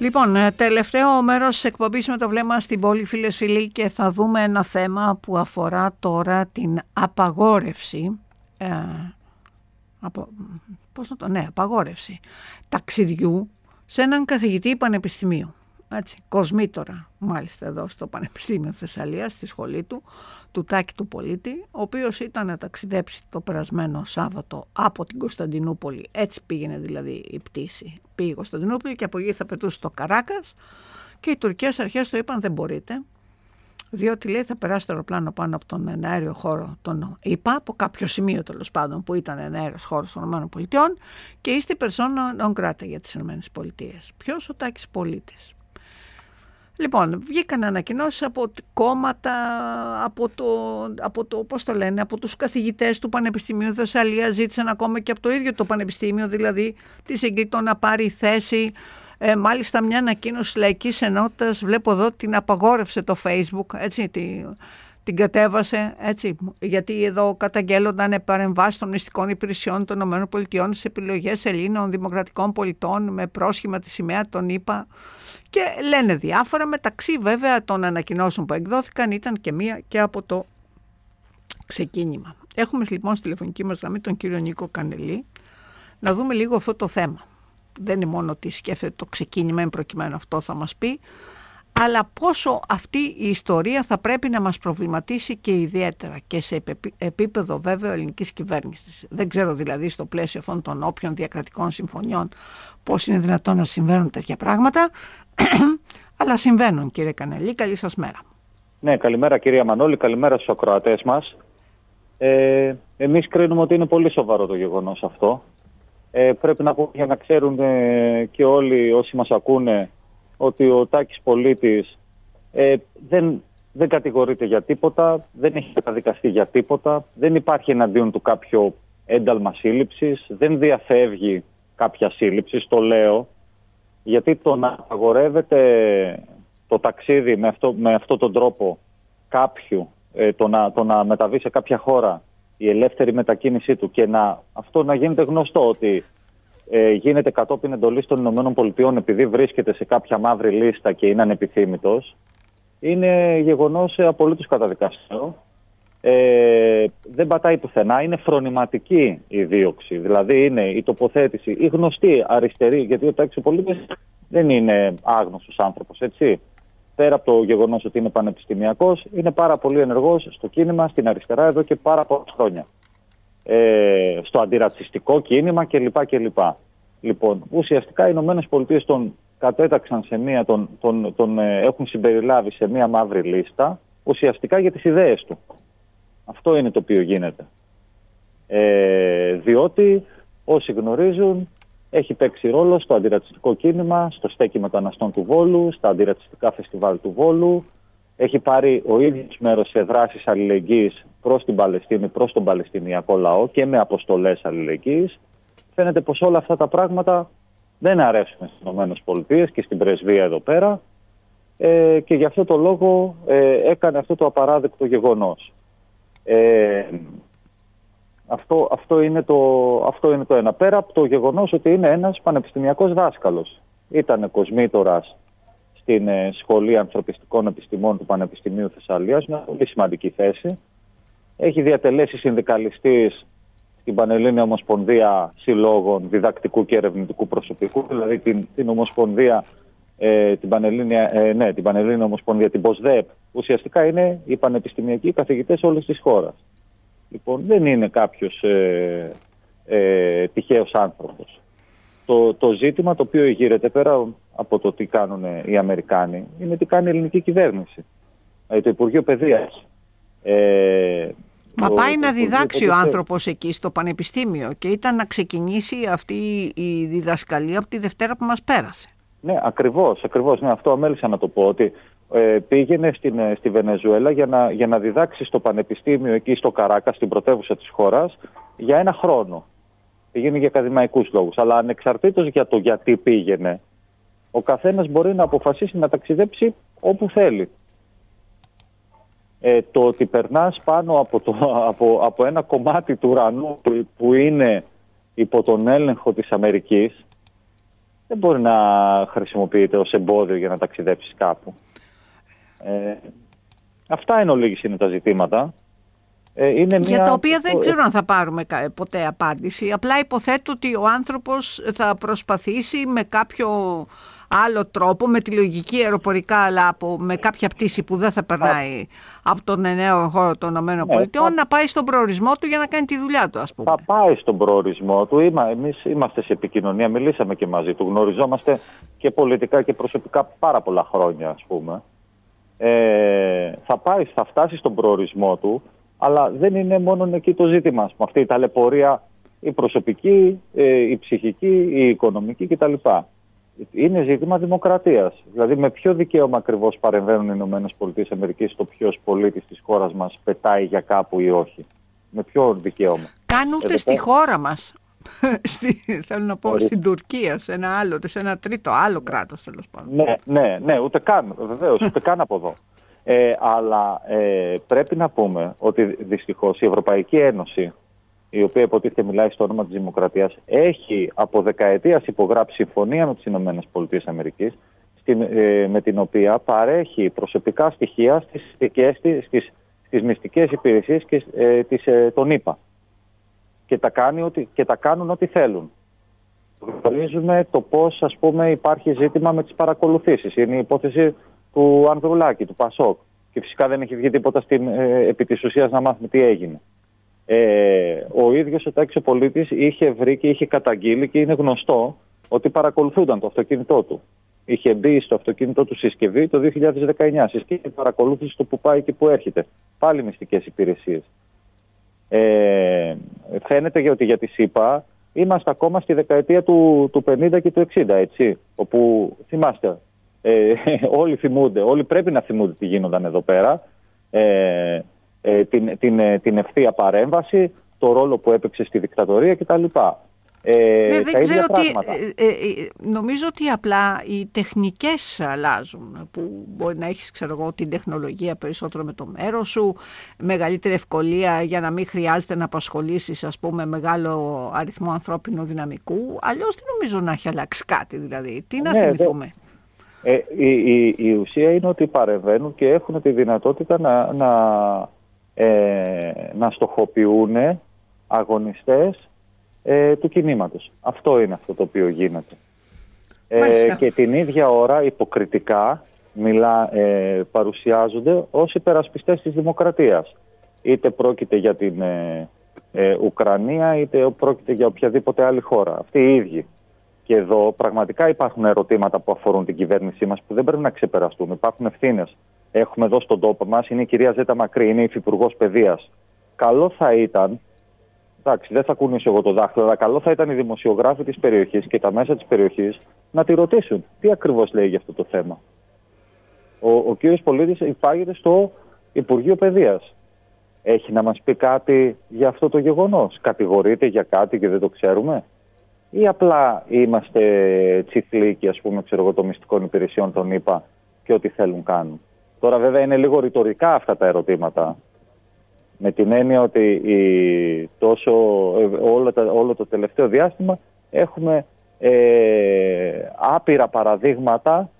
Λοιπόν, ε, τελευταίο μέρος της εκπομπής με το βλέμμα στην πόλη φίλες φίλοι και θα δούμε ένα θέμα που αφορά τώρα την απαγόρευση ε, απο, πώς να το, ναι, απαγόρευση ταξιδιού σε έναν καθηγητή πανεπιστημίου έτσι, κοσμήτορα μάλιστα εδώ στο Πανεπιστήμιο Θεσσαλίας, στη σχολή του, του Τάκη του Πολίτη, ο οποίος ήταν να ταξιδέψει το περασμένο Σάββατο από την Κωνσταντινούπολη, έτσι πήγαινε δηλαδή η πτήση, πήγε η Κωνσταντινούπολη και από εκεί θα πετούσε στο Καράκας και οι τουρκικές αρχές το είπαν δεν μπορείτε, διότι λέει θα περάσει το αεροπλάνο πάνω από τον αέριο χώρο τον ΙΠΑ, από κάποιο σημείο τέλος πάντων που ήταν αέριο χώρος των ΗΠΑ και είστε persona non grata για τις ΗΠΑ. Ποιος; Ο Τάκης Πολίτης. Λοιπόν, βγήκαν ανακοινώσεις από κόμματα, από το, από το, πώς το λένε, από τους καθηγητές του Πανεπιστημίου Θεσσαλία, ζήτησαν ακόμα και από το ίδιο το Πανεπιστήμιο, δηλαδή τη συγκριτών να πάρει θέση. Ε, μάλιστα μια ανακοίνωση λαϊκής ενότητας, βλέπω εδώ την απαγόρευσε το Facebook, έτσι, τη, την κατέβασε έτσι, γιατί εδώ καταγγέλλονταν παρεμβάσεις των μυστικών υπηρεσιών των ΗΠΑ σε επιλογές Ελλήνων δημοκρατικών πολιτών με πρόσχημα τη σημαία των ΗΠΑ και λένε διάφορα μεταξύ βέβαια των ανακοινώσεων που εκδόθηκαν ήταν και μία και από το ξεκίνημα. Έχουμε λοιπόν στη τηλεφωνική μας γραμμή τον κύριο Νίκο Κανελή να δούμε λίγο αυτό το θέμα. Δεν είναι μόνο ότι σκέφτεται το ξεκίνημα, εν προκειμένου αυτό θα μας πει, αλλά πόσο αυτή η ιστορία θα πρέπει να μας προβληματίσει και ιδιαίτερα και σε επίπεδο βέβαια ελληνικής κυβέρνησης. Δεν ξέρω δηλαδή στο πλαίσιο αυτών των όποιων διακρατικών συμφωνιών πώς είναι δυνατόν να συμβαίνουν τέτοια πράγματα, αλλά συμβαίνουν κύριε Κανελή. Καλή σας μέρα. Ναι, καλημέρα κυρία Μανώλη, καλημέρα στους ακροατές μας. Ε, εμείς κρίνουμε ότι είναι πολύ σοβαρό το γεγονός αυτό. Ε, πρέπει να πούμε για να ξέρουν ε, και όλοι όσοι μας ακούνε ότι ο Τάκης Πολίτης ε, δεν, δεν κατηγορείται για τίποτα, δεν έχει καταδικαστεί για τίποτα, δεν υπάρχει εναντίον του κάποιο ένταλμα σύλληψης, δεν διαφεύγει κάποια σύλληψη, το λέω, γιατί το να αγορεύεται το ταξίδι με αυτό, με αυτό τον τρόπο κάποιου, ε, το, να, το να μεταβεί σε κάποια χώρα η ελεύθερη μετακίνησή του και να, αυτό να γίνεται γνωστό ότι ε, γίνεται κατόπιν εντολής των ΗΠΑ επειδή βρίσκεται σε κάποια μαύρη λίστα και είναι ανεπιθύμητος, είναι γεγονός απολύτως καταδικαστικό. Ε, δεν πατάει πουθενά. Είναι φρονηματική η δίωξη. Δηλαδή είναι η τοποθέτηση, η γνωστή αριστερή, γιατί ο Τάξη Πολίτη δεν είναι άγνωστος άνθρωπος, έτσι. Πέρα από το γεγονός ότι είναι πανεπιστημιακός, είναι πάρα πολύ ενεργός στο κίνημα, στην αριστερά εδώ και πάρα πολλά χρόνια ε, στο αντιρατσιστικό κίνημα κλπ. κλπ. Λοιπόν, ουσιαστικά οι Ηνωμένες Πολιτείες τον κατέταξαν σε μία, τον, τον, τον ε, έχουν συμπεριλάβει σε μία μαύρη λίστα, ουσιαστικά για τις ιδέες του. Αυτό είναι το οποίο γίνεται. Ε, διότι, όσοι γνωρίζουν, έχει παίξει ρόλο στο αντιρατσιστικό κίνημα, στο στέκι μεταναστών του Βόλου, στα αντιρατσιστικά φεστιβάλ του Βόλου, έχει πάρει ο ίδιος μέρος σε δράσεις αλληλεγγύης προς την Παλαιστίνη, προς τον Παλαιστινιακό λαό και με αποστολές αλληλεγγύης. Φαίνεται πως όλα αυτά τα πράγματα δεν αρέσουν στις ΗΠΑ και στην πρεσβεία εδώ πέρα ε, και γι' αυτό το λόγο ε, έκανε αυτό το απαράδεκτο γεγονός. Ε, αυτό, αυτό, είναι το, αυτό είναι το ένα. Πέρα από το γεγονός ότι είναι ένας πανεπιστημιακός δάσκαλος. Ήταν κοσμήτορας στην ε, Σχολή Ανθρωπιστικών Επιστημών του Πανεπιστημίου Θεσσαλίας, μια πολύ σημαντική θέση. Έχει διατελέσει συνδικαλιστής στην Πανελλήνια Ομοσπονδία Συλλόγων Διδακτικού και Ερευνητικού Προσωπικού, δηλαδή την, την Ομοσπονδία, ε, την, Πανελλήνια, ε, ναι, την Πανελλήνια Ομοσπονδία, την ΠΟΣΔΕΠ, ουσιαστικά είναι οι πανεπιστημιακοί καθηγητές όλης της χώρας. Λοιπόν, δεν είναι κάποιος ε, ε, τυχαίος άνθρωπος. Το, το ζήτημα το οποίο γύρεται πέρα από το τι κάνουν οι Αμερικάνοι είναι τι κάνει η ελληνική κυβέρνηση. Ε, το Υπουργείο Παιδείας. Ε, Μα πάει να διδάξει ο άνθρωπος εκεί στο πανεπιστήμιο και ήταν να ξεκινήσει αυτή η διδασκαλία από τη Δευτέρα που μας πέρασε. Ναι, ακριβώς, ακριβώς. Ναι, αυτό αμέλησα να το πω ότι ε, πήγαινε στην, ε, στη Βενεζουέλα για να, για να διδάξει στο πανεπιστήμιο εκεί στο Καράκα, στην πρωτεύουσα της χώρας, για ένα χρόνο πήγαινε για ακαδημαϊκούς λόγους. Αλλά ανεξαρτήτως για το γιατί πήγαινε, ο καθένας μπορεί να αποφασίσει να ταξιδέψει όπου θέλει. Ε, το ότι περνάς πάνω από, το, από, από ένα κομμάτι του ουρανού που, που είναι υπό τον έλεγχο της Αμερικής δεν μπορεί να χρησιμοποιείται ως εμπόδιο για να ταξιδέψεις κάπου. Ε, αυτά είναι ολίγης είναι τα ζητήματα. Ε, είναι μια... Για τα οποία δεν ξέρω αν θα πάρουμε ποτέ απάντηση. Απλά υποθέτω ότι ο άνθρωπος θα προσπαθήσει με κάποιο άλλο τρόπο, με τη λογική αεροπορικά, αλλά από, με κάποια πτήση που δεν θα περνάει από τον νέο χώρο των ΗΠΑ, ναι, να πάει στον προορισμό του για να κάνει τη δουλειά του, ας πούμε. Θα πάει στον προορισμό του. Είμα, εμείς είμαστε σε επικοινωνία, μιλήσαμε και μαζί του. Γνωριζόμαστε και πολιτικά και προσωπικά πάρα πολλά χρόνια, ας πούμε. Ε, θα πάει, θα φτάσει στον προορισμό του αλλά δεν είναι μόνο εκεί το ζήτημα. Με αυτή η ταλαιπωρία, η προσωπική, ε, η ψυχική, η οικονομική κτλ. Είναι ζήτημα δημοκρατίας. Δηλαδή, με ποιο δικαίωμα ακριβώς παρεμβαίνουν οι ΗΠΑ στο ποιος πολίτης της χώρας μας πετάει για κάπου ή όχι; Με ποιο δικαίωμα; Καν ούτε στη χώρα μας. θέλω να πω στην Τουρκία, σε ένα άλλο, σε ένα τρίτο άλλο κράτος τέλος πάντων. Ναι, ναι, ναι, ούτε καν, βεβαίως, ούτε καν από εδώ. Ε, αλλά ε, πρέπει να πούμε ότι δυστυχώς η Ευρωπαϊκή Ένωση, η οποία υποτίθεται μιλάει στο όνομα της Δημοκρατίας, έχει από δεκαετίας υπογράψει συμφωνία με τις ΗΠΑ, ε, με την οποία παρέχει προσωπικά στοιχεία στις, στις, στις μυστικές υπηρεσίες και, ε, της, ε, των ΗΠΑ και τα, κάνει ότι, και τα κάνουν ό,τι θέλουν. Γνωρίζουμε το πώς ας πούμε υπάρχει ζήτημα με τις παρακολουθήσεις. Είναι η υπόθεση του Ανδρουλάκη, του Πασόκ. Και φυσικά δεν έχει βγει τίποτα στην, ε, επί της ουσίας να μάθουμε τι έγινε. Ε, ο ίδιος ο Τάκης ο πολίτης είχε βρει και είχε καταγγείλει και είναι γνωστό ότι παρακολουθούνταν το αυτοκίνητό του. Είχε μπει στο αυτοκίνητό του συσκευή το 2019. Συσκευή παρακολούθησης το που πάει και που έρχεται. Πάλι μυστικές υπηρεσίες. Ε, φαίνεται ότι για τη ΣΥΠΑ είμαστε ακόμα στη δεκαετία του, του 50 και του 60, έτσι. Όπου θυμάστε, ε, όλοι θυμούνται, όλοι πρέπει να θυμούνται τι γίνονταν εδώ πέρα. Ε, ε, την, την, ε, την ευθεία παρέμβαση, το ρόλο που έπαιξε στη δικτατορία κτλ. Ε, ναι, δεν ξέρω τι, ε, νομίζω ότι απλά οι τεχνικές αλλάζουν που μπορεί να έχεις ξέρω εγώ, την τεχνολογία περισσότερο με το μέρος σου μεγαλύτερη ευκολία για να μην χρειάζεται να απασχολήσεις ας πούμε μεγάλο αριθμό ανθρώπινου δυναμικού. Αλλιώς δεν νομίζω να έχει αλλάξει κάτι δηλαδή. Τι να ναι, θυμηθούμε; Ε, η, η, ουσία είναι ότι παρεμβαίνουν και έχουν τη δυνατότητα να, να, ε, να στοχοποιούν αγωνιστές ε, του κινήματος. Αυτό είναι αυτό το οποίο γίνεται. Ε, και την ίδια ώρα υποκριτικά μιλά, ε, παρουσιάζονται ως υπερασπιστές της δημοκρατίας. Είτε πρόκειται για την ε, Ουκρανία είτε πρόκειται για οποιαδήποτε άλλη χώρα. Αυτοί οι ίδιοι. Και εδώ πραγματικά υπάρχουν ερωτήματα που αφορούν την κυβέρνησή μας που δεν πρέπει να ξεπεραστούν. Υπάρχουν ευθύνες. Έχουμε εδώ στον τόπο μας, είναι η κυρία Ζέτα Μακρύ, είναι η υφυπουργός παιδείας. Καλό θα ήταν, εντάξει, δεν θα κουνήσω εγώ το δάχτυλο, αλλά καλό θα ήταν οι δημοσιογράφοι της περιοχής και τα μέσα της περιοχής να τη ρωτήσουν τι ακριβώς λέει για αυτό το θέμα. Ο, ο κύριος Πολίτης υπάγεται στο Υπουργείο Παιδείας. Έχει να μας πει κάτι για αυτό το γεγονός; Κατηγορείται για κάτι και δεν το ξέρουμε; Ή απλά είμαστε τσιφλίκοι ας πούμε ξέρω εγώ των μυστικών υπηρεσιών των ΗΠΑ και ό,τι θέλουν κάνουν; Τώρα βέβαια είναι λίγο ρητορικά αυτά τα ερωτήματα με την έννοια ότι η, τόσο, ε, όλο, τα, όλο το τελευταίο διάστημα έχουμε ε, άπειρα παραδείγματα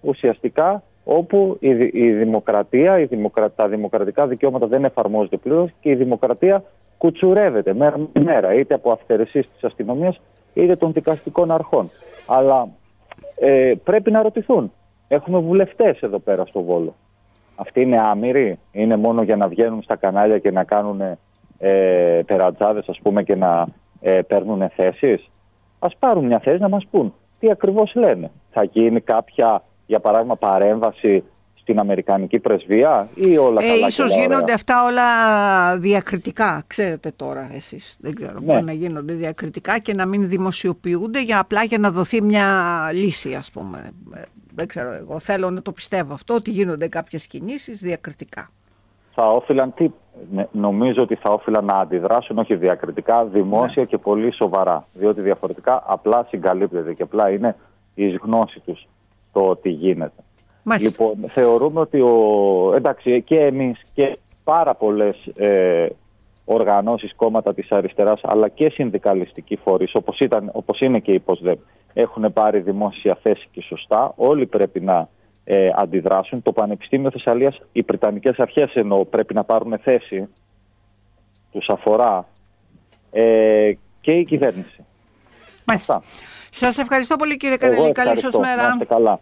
ουσιαστικά όπου η, η δημοκρατία, η δημοκρα, τα δημοκρατικά δικαιώματα δεν εφαρμόζονται πλήρως και η δημοκρατία κουτσουρεύεται μέρα με μέρα είτε από αυθαιρεσίες της αστυνομίας είτε των δικαστικών αρχών. Αλλά ε, πρέπει να ρωτηθούν. Έχουμε βουλευτές εδώ πέρα στο Βόλο. Αυτοί είναι άμυροι, είναι μόνο για να βγαίνουν στα κανάλια και να κάνουν ε, τερατζάδες ας πούμε και να ε, παίρνουν θέσεις. Ας πάρουν μια θέση να μας πούν τι ακριβώς λένε. Θα γίνει κάποια, για παράδειγμα, παρέμβαση στην Αμερικανική πρεσβεία ή όλα ε, καλά Ίσως γίνονται αυτά όλα διακριτικά, ξέρετε τώρα εσείς. Δεν ξέρω, ναι. μπορεί να γίνονται διακριτικά και να μην δημοσιοποιούνται για απλά για να δοθεί μια λύση ας πούμε. Ε, δεν ξέρω εγώ, θέλω να το πιστεύω αυτό ότι γίνονται κάποιες κινήσεις διακριτικά. Θα όφυλαν τι, ναι, νομίζω ότι θα όφυλαν να αντιδράσουν όχι διακριτικά, δημόσια ναι. και πολύ σοβαρά. Διότι διαφορετικά απλά συγκαλύπτεται και απλά είναι η γνώση τους το ότι γίνεται. Μάλιστα. Λοιπόν, θεωρούμε ότι ο, εντάξει, και εμείς και πάρα πολλές ε, οργανώσεις, κόμματα της αριστεράς, αλλά και συνδικαλιστικοί φορείς, όπως, ήταν, όπως είναι και η ΠΟΣΔΕΠ, έχουν πάρει δημόσια θέση και σωστά. Όλοι πρέπει να ε, αντιδράσουν. Το Πανεπιστήμιο Θεσσαλίας, οι Πριτανικές Αρχές εννοώ, πρέπει να πάρουν θέση. Τους αφορά ε, και η κυβέρνηση. Μάλιστα. Σας ευχαριστώ πολύ κύριε Κανελή. Καλή σας μέρα. καλά.